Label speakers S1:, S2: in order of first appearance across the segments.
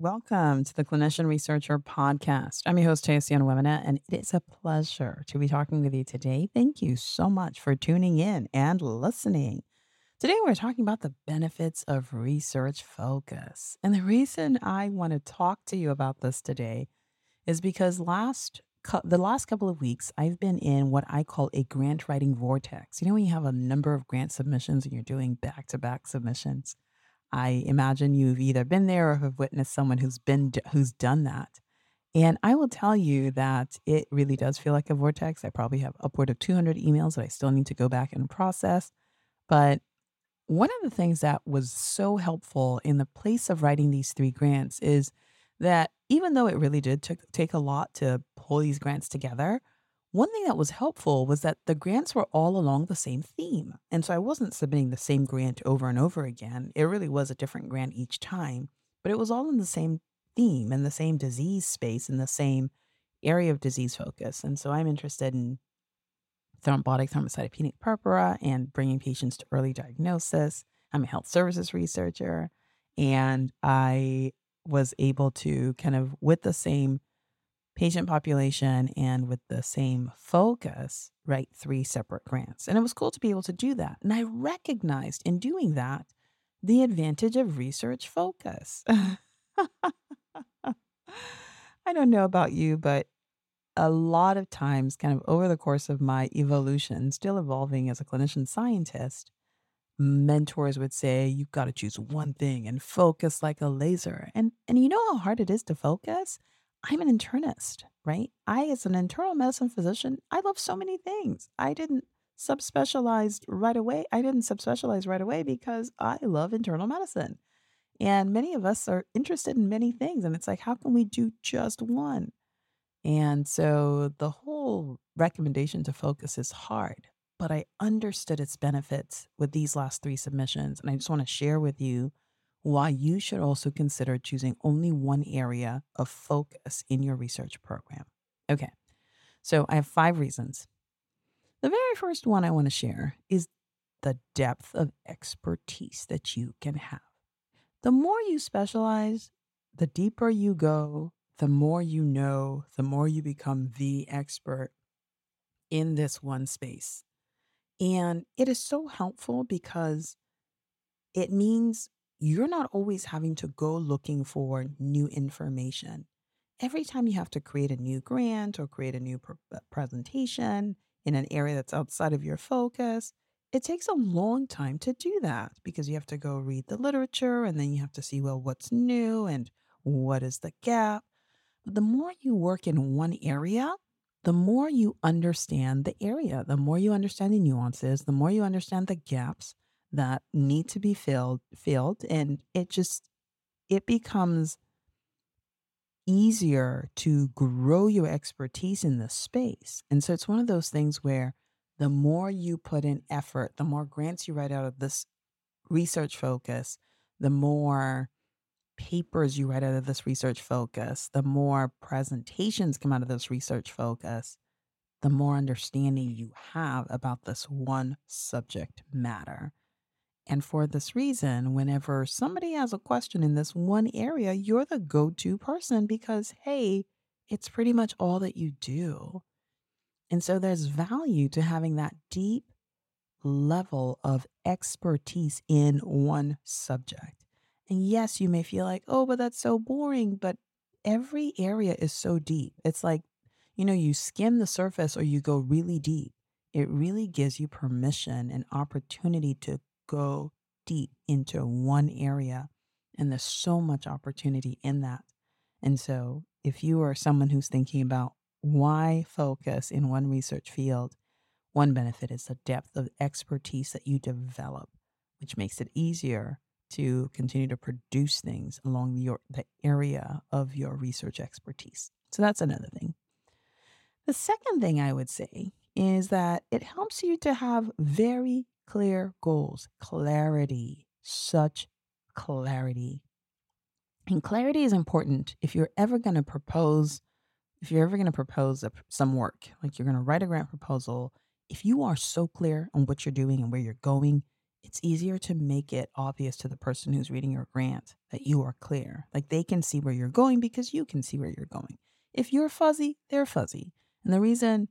S1: Welcome to the Clinician Researcher Podcast. I'm your host, Toyosi Onwuemene, and it is a pleasure to be talking with you today. Thank you so much for tuning in and listening. Today, we're talking about the benefits of research focus. And the reason I want to talk to you about this today is because last the last couple of weeks, I've been in what I call a grant writing vortex. You know, when you have a number of grant submissions and you're doing back to back submissions I imagine you've either been there or have witnessed someone who's been who's done that. And I will tell you that it really does feel like a vortex. I probably have upward of 200 emails that I still need to go back and process. But one of the things that was so helpful in the place of writing these three grants is that even though it really did t- take a lot to pull these grants together, one thing that was helpful was that the grants were all along the same theme. And so I wasn't submitting the same grant over and over again. It really was a different grant each time, but it was all in the same theme and the same disease space and the same area of disease focus. And so I'm interested in thrombotic thrombocytopenic purpura and bringing patients to early diagnosis. I'm a health services researcher, and I was able to kind of, with the same patient population and with the same focus, write three separate grants. And it was cool to be able to do that. And I recognized in doing that the advantage of research focus. I don't know about you, but a lot of times, kind of over the course of my evolution, still evolving as a clinician scientist, mentors would say, you've got to choose one thing and focus like a laser. And and you know how hard it is to focus? I'm an internist, right? I, as an internal medicine physician, I love so many things. I didn't subspecialize right away. I didn't subspecialize right away because I love internal medicine. And many of us are interested in many things. And it's like, how can we do just one? And so the whole recommendation to focus is hard, but I understood its benefits with these last three submissions. And I just want to share with you why you should also consider choosing only one area of focus in your research program. Okay, so I have five reasons. The very first one I want to share is the depth of expertise that you can have. The more you specialize, the deeper you go, the more you know, the more you become the expert in this one space. And it is so helpful because it means you're not always having to go looking for new information. Every time you have to create a new grant or create a new pr- uh, presentation in an area that's outside of your focus, it takes a long time to do that because you have to go read the literature and then you have to see, well, what's new and what is the gap. But the more you work in one area, the more you understand the area, the more you understand the nuances, the more you understand the gaps, that need to be filled filled and it just it becomes easier to grow your expertise in the space. And so it's one of those things where the more you put in effort, the more grants you write out of this research focus, the more papers you write out of this research focus, the more presentations come out of this research focus, the more understanding you have about this one subject matter. And for this reason, whenever somebody has a question in this one area, you're the go to person because, hey, it's pretty much all that you do. And so there's value to having that deep level of expertise in one subject. And yes, you may feel like, oh, but that's so boring. But every area is so deep. It's like, you know, you skim the surface or you go really deep. It really gives you permission and opportunity to go deep into one area. And there's so much opportunity in that. And so, if you are someone who's thinking about why focus in one research field, one benefit is the depth of expertise that you develop, which makes it easier to continue to produce things along your, the area of your research expertise. So that's another thing. The second thing I would say is that it helps you to have very clear goals, clarity, such clarity. And clarity is important if you're ever going to propose, if you're ever going to propose a, some work, like you're going to write a grant proposal. If you are so clear on what you're doing and where you're going, it's easier to make it obvious to the person who's reading your grant that you are clear. Like they can see where you're going because you can see where you're going. If you're fuzzy, they're fuzzy. And the reason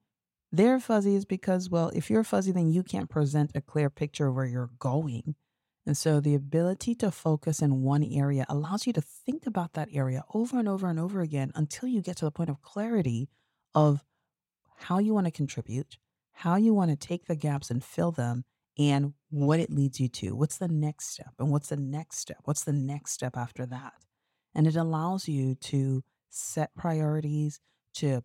S1: they're fuzzy is because, well, if you're fuzzy, then you can't present a clear picture of where you're going. And so the ability to focus in one area allows you to think about that area over and over and over again until you get to the point of clarity of how you want to contribute, how you want to take the gaps and fill them, and what it leads you to. What's the next step? And what's the next step? What's the next step after that? And it allows you to set priorities, to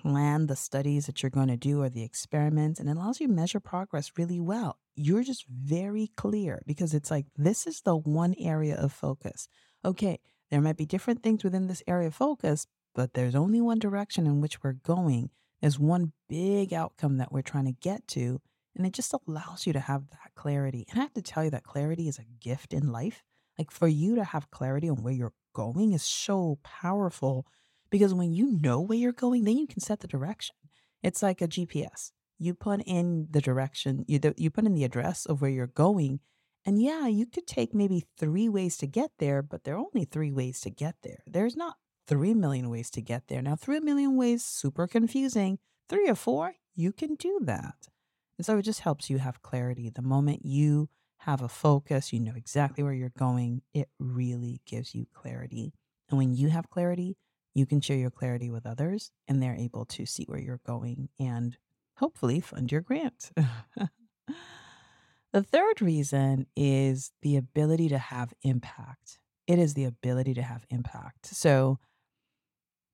S1: plan the studies that you're going to do or the experiments, and it allows you to measure progress really well. You're just very clear because it's like, this is the one area of focus. Okay, there might be different things within this area of focus, but there's only one direction in which we're going. There's one big outcome that we're trying to get to. And it just allows you to have that clarity. And I have to tell you that clarity is a gift in life. Like for you to have clarity on where you're going is so powerful because when you know where you're going, then you can set the direction. It's like a GPS. You put in the direction, you, you put in the address of where you're going. And yeah, you could take maybe three ways to get there, but there are only three ways to get there. There's not 3 million ways to get there. Now, 3 million ways, super confusing. Three or four, you can do that. And so it just helps you have clarity. The moment you have a focus, you know exactly where you're going, it really gives you clarity. And when you have clarity, you can share your clarity with others and they're able to see where you're going and hopefully fund your grant. the third reason is the ability to have impact. It is the ability to have impact. So,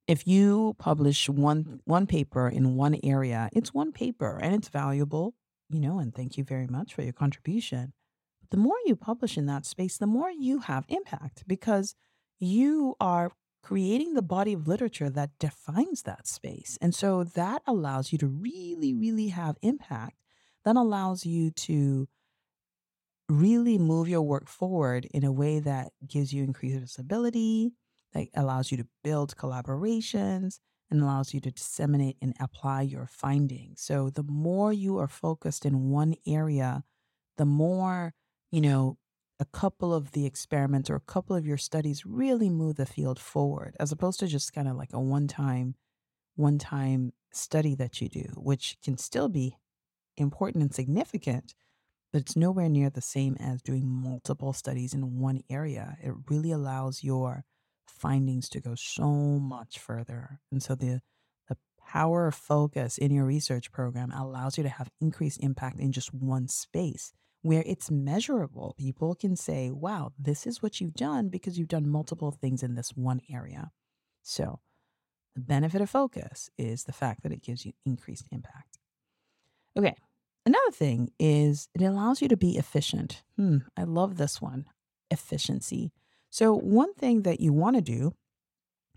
S1: if you publish one one paper in one area, it's one paper and it's valuable, you know, and thank you very much for your contribution. But the more you publish in that space, the more you have impact because you are creating the body of literature that defines that space. And so that allows you to really, really have impact. That allows you to really move your work forward in a way that gives you increased visibility, that allows you to build collaborations and allows you to disseminate and apply your findings. So the more you are focused in one area, the more, you know, a couple of the experiments or a couple of your studies really move the field forward as opposed to just kind of like a one-time one-time study that you do, which can still be important and significant, but it's nowhere near the same as doing multiple studies in one area. It really allows your findings to go so much further. And so the the power of focus in your research program allows you to have increased impact in just one space where it's measurable. People can say, wow, this is what you've done because you've done multiple things in this one area. So, the benefit of focus is the fact that it gives you increased impact. Okay, another thing is it allows you to be efficient. Hmm, I love this one efficiency. So, one thing that you want to do,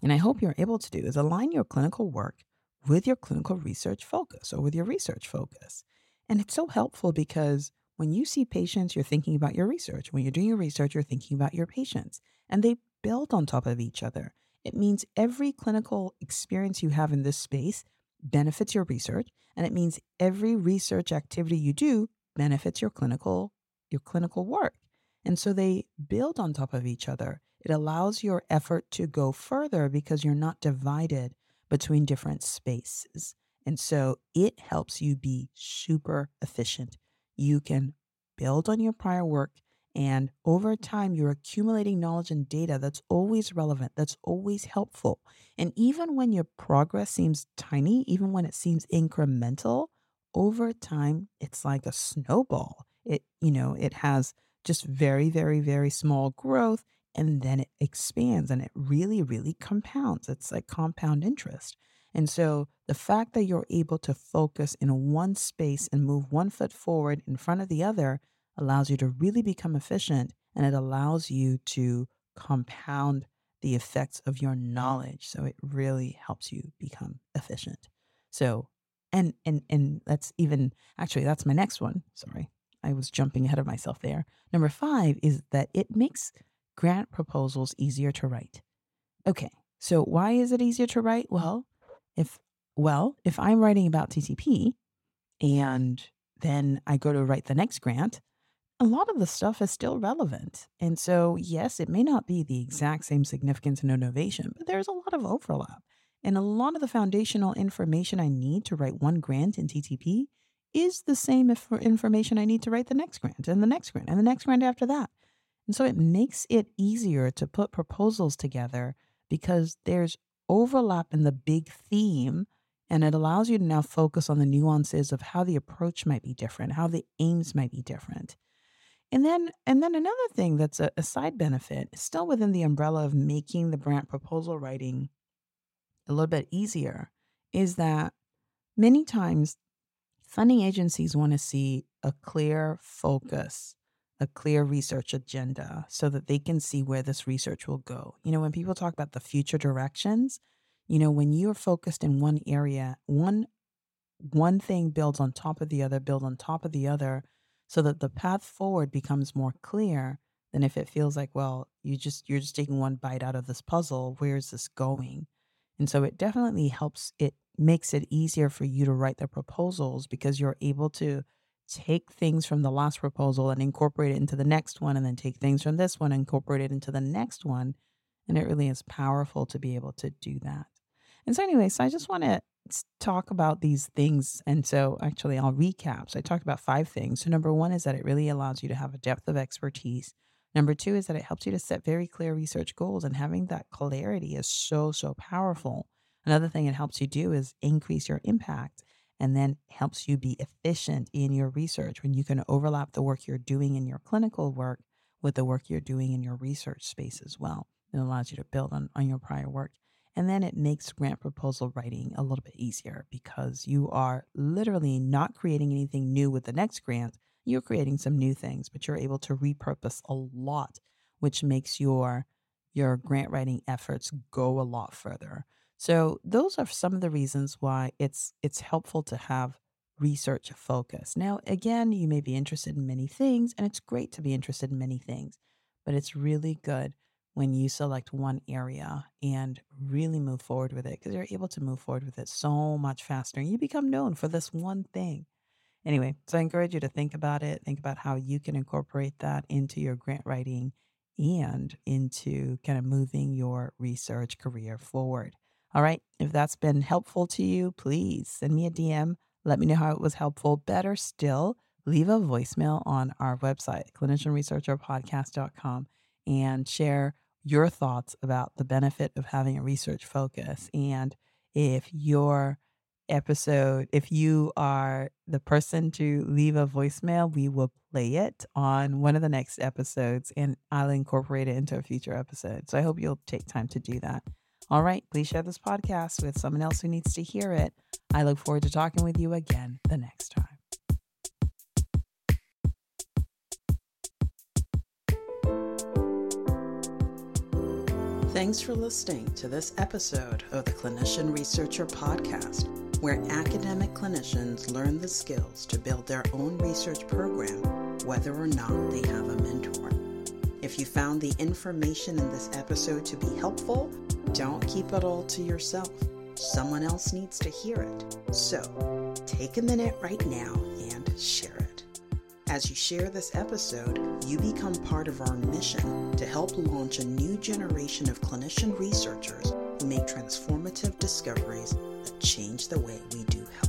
S1: and I hope you're able to do, is align your clinical work with your clinical research focus or with your research focus. And it's so helpful because when you see patients, you're thinking about your research. When you're doing your research, you're thinking about your patients, and they build on top of each other. It means every clinical experience you have in this space benefits your research, and it means every research activity you do benefits your clinical your clinical work. And so they build on top of each other. It allows your effort to go further because you're not divided between different spaces. And so it helps you be super efficient. You can build on your prior work And over time, you're accumulating knowledge and data that's always relevant, that's always helpful. And even when your progress seems tiny, even when it seems incremental, over time, it's like a snowball. It, you know, it has just very, very, very small growth and then it expands and it really, really compounds. It's like compound interest. And so the fact that you're able to focus in one space and move one foot forward in front of the other allows you to really become efficient and it allows you to compound the effects of your knowledge. So it really helps you become efficient. So, and, and, and that's even, actually, that's my next one. Sorry. I was jumping ahead of myself there. Number five is that it makes grant proposals easier to write. Okay. So why is it easier to write? Well, if, well, if I'm writing about TTP and then I go to write the next grant, a lot of the stuff is still relevant. And so, yes, it may not be the exact same significance and innovation, but there's a lot of overlap. And a lot of the foundational information I need to write one grant in TTP is the same information I need to write the next grant and the next grant and the next grant after that. And so it makes it easier to put proposals together because there's overlap in the big theme and it allows you to now focus on the nuances of how the approach might be different, how the aims might be different. And then and then another thing that's a, a side benefit, still within the umbrella of making the grant proposal writing a little bit easier, is that many times funding agencies want to see a clear focus, a clear research agenda so that they can see where this research will go. You know, when people talk about the future directions, you know, when you're focused in one area, one one thing builds on top of the other, build on top of the other so that the path forward becomes more clear than if it feels like well you just you're just taking one bite out of this puzzle where's this going and so it definitely helps it makes it easier for you to write the proposals because you're able to take things from the last proposal and incorporate it into the next one and then take things from this one and incorporate it into the next one and it really is powerful to be able to do that and so anyway so i just want to talk about these things. And so, actually, I'll recap. So, I talked about five things. So, number one is that it really allows you to have a depth of expertise. Number two is that it helps you to set very clear research goals, and having that clarity is so, so powerful. Another thing it helps you do is increase your impact and then helps you be efficient in your research when you can overlap the work you're doing in your clinical work with the work you're doing in your research space as well. It allows you to build on, on your prior work. And then it makes grant proposal writing a little bit easier because you are literally not creating anything new with the next grant. You're creating some new things, but you're able to repurpose a lot, which makes your your grant writing efforts go a lot further. So those are some of the reasons why it's it's helpful to have research focus. Now, again, you may be interested in many things, and it's great to be interested in many things, but it's really good when you select one area and really move forward with it because you're able to move forward with it so much faster and you become known for this one thing. Anyway, so I encourage you to think about it, think about how you can incorporate that into your grant writing and into kind of moving your research career forward. All right, if that's been helpful to you, please send me a DM. Let me know how it was helpful. Better still, leave a voicemail on our website, clinicianresearcherpodcast.com, and share your thoughts about the benefit of having a research focus. And if your episode, if you are the person to leave a voicemail, we will play it on one of the next episodes and I'll incorporate it into a future episode. So I hope you'll take time to do that. All right, please share this podcast with someone else who needs to hear it. I look forward to talking with you again the next time. Thanks for listening to this episode of the Clinician Researcher Podcast, where academic clinicians learn the skills to build their own research program, whether or not they have a mentor. If you found the information in this episode to be helpful, don't keep it all to yourself. Someone else needs to hear it. So take a minute right now and share it. As you share this episode, you become part of our mission to help launch a new generation of clinician researchers who make transformative discoveries that change the way we do healthcare.